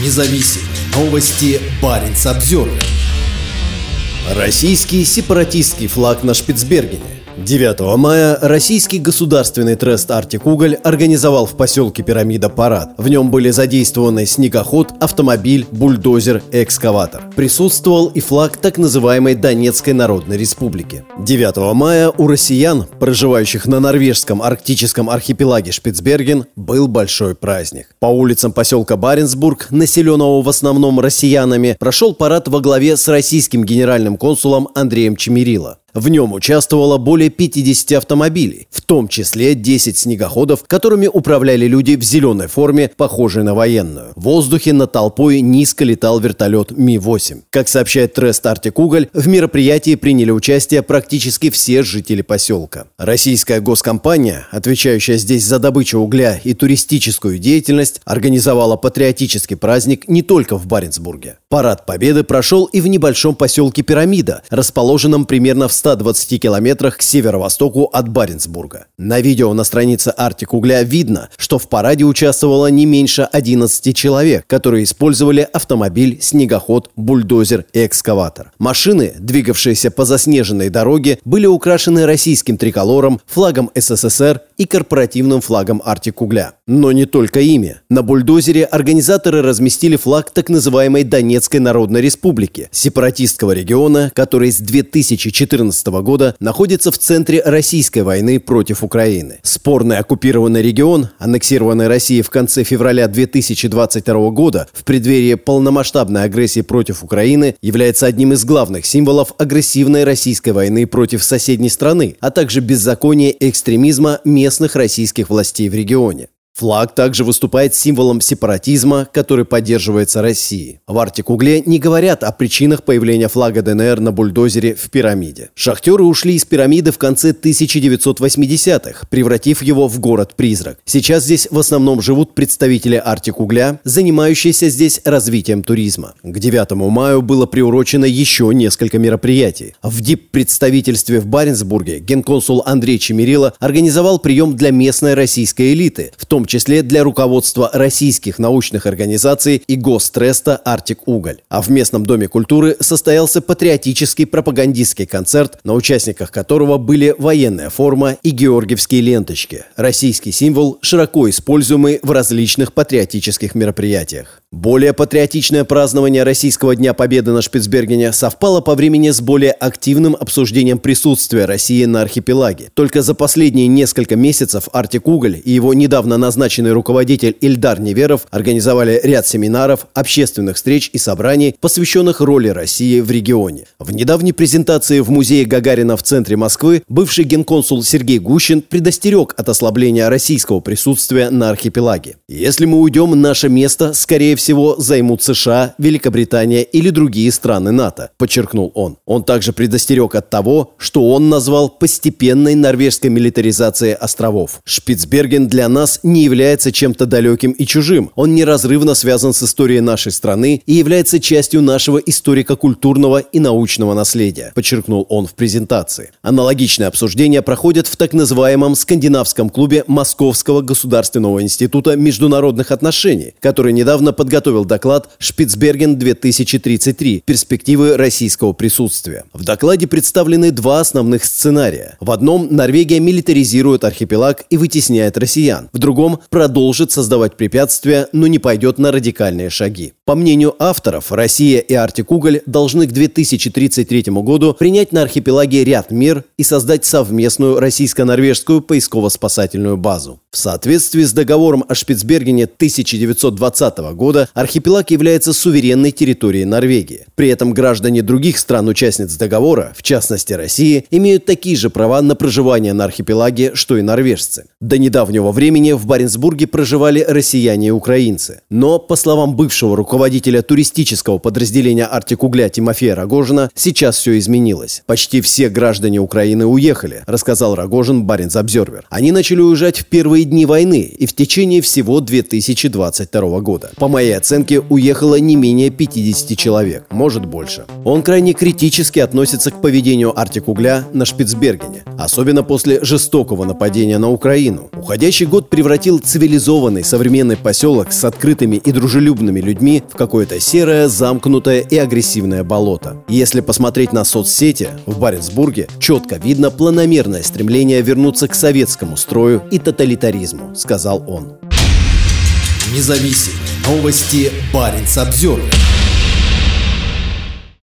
независим. Новости Баренц Обзервер. Российский сепаратистский флаг на Шпицбергене. 9 мая российский государственный трест «Артик Уголь» организовал в поселке Пирамида парад. В нем были задействованы снегоход, автомобиль, бульдозер экскаватор. Присутствовал и флаг так называемой Донецкой Народной Республики. 9 мая у россиян, проживающих на норвежском арктическом архипелаге Шпицберген, был большой праздник. По улицам поселка Баренцбург, населенного в основном россиянами, прошел парад во главе с российским генеральным консулом Андреем Чемерило. В нем участвовало более 50 автомобилей, в том числе 10 снегоходов, которыми управляли люди в зеленой форме, похожей на военную. В воздухе над толпой низко летал вертолет Ми-8. Как сообщает Трест Артик Уголь, в мероприятии приняли участие практически все жители поселка. Российская госкомпания, отвечающая здесь за добычу угля и туристическую деятельность, организовала патриотический праздник не только в Баренцбурге. Парад Победы прошел и в небольшом поселке Пирамида, расположенном примерно в 120 километрах к северо-востоку от Баренцбурга. На видео на странице Артик Угля видно, что в параде участвовало не меньше 11 человек, которые использовали автомобиль, снегоход, бульдозер и экскаватор. Машины, двигавшиеся по заснеженной дороге, были украшены российским триколором, флагом СССР и корпоративным флагом Артик Угля. Но не только ими. На бульдозере организаторы разместили флаг так называемой Донецкой Народной Республики, сепаратистского региона, который с 2014 2014 года находится в центре российской войны против Украины. Спорный оккупированный регион, аннексированный Россией в конце февраля 2022 года в преддверии полномасштабной агрессии против Украины, является одним из главных символов агрессивной российской войны против соседней страны, а также беззакония и экстремизма местных российских властей в регионе. Флаг также выступает символом сепаратизма, который поддерживается Россией. В Артикугле не говорят о причинах появления флага ДНР на бульдозере в пирамиде. Шахтеры ушли из пирамиды в конце 1980-х, превратив его в город-призрак. Сейчас здесь в основном живут представители Артикугля, занимающиеся здесь развитием туризма. К 9 мая было приурочено еще несколько мероприятий. В ДИП-представительстве в Баренцбурге генконсул Андрей Чемерила организовал прием для местной российской элиты, в том числе для руководства российских научных организаций и Гостреста «Артик Уголь». А в местном Доме культуры состоялся патриотический пропагандистский концерт, на участниках которого были военная форма и георгиевские ленточки, российский символ, широко используемый в различных патриотических мероприятиях. Более патриотичное празднование Российского Дня Победы на Шпицбергене совпало по времени с более активным обсуждением присутствия России на архипелаге. Только за последние несколько месяцев Артик Уголь и его недавно назначенный руководитель Ильдар Неверов организовали ряд семинаров, общественных встреч и собраний, посвященных роли России в регионе. В недавней презентации в музее Гагарина в центре Москвы бывший генконсул Сергей Гущин предостерег от ослабления российского присутствия на архипелаге. Если мы уйдем, наше место, скорее всего, займут США, Великобритания или другие страны НАТО, подчеркнул он. Он также предостерег от того, что он назвал постепенной норвежской милитаризацией островов. Шпицберген для нас не является чем-то далеким и чужим. Он неразрывно связан с историей нашей страны и является частью нашего историко-культурного и научного наследия, подчеркнул он в презентации. Аналогичные обсуждения проходят в так называемом скандинавском клубе Московского государственного института международных отношений, который недавно под подготовил доклад «Шпицберген-2033. Перспективы российского присутствия». В докладе представлены два основных сценария. В одном Норвегия милитаризирует архипелаг и вытесняет россиян. В другом продолжит создавать препятствия, но не пойдет на радикальные шаги. По мнению авторов, Россия и Артик Уголь должны к 2033 году принять на архипелаге ряд мер и создать совместную российско-норвежскую поисково-спасательную базу. В соответствии с договором о Шпицбергене 1920 года года архипелаг является суверенной территорией Норвегии. При этом граждане других стран-участниц договора, в частности России, имеют такие же права на проживание на архипелаге, что и норвежцы. До недавнего времени в Баренцбурге проживали россияне и украинцы. Но, по словам бывшего руководителя туристического подразделения Артик Угля Тимофея Рогожина, сейчас все изменилось. Почти все граждане Украины уехали, рассказал Рогожин Баренц Обзервер. Они начали уезжать в первые дни войны и в течение всего 2022 года. По моей своей оценке уехало не менее 50 человек, может больше. Он крайне критически относится к поведению Артик Угля на Шпицбергене, особенно после жестокого нападения на Украину. Уходящий год превратил цивилизованный современный поселок с открытыми и дружелюбными людьми в какое-то серое, замкнутое и агрессивное болото. Если посмотреть на соцсети, в Баренцбурге четко видно планомерное стремление вернуться к советскому строю и тоталитаризму, сказал он. Независимые новости Баренц Обзервер.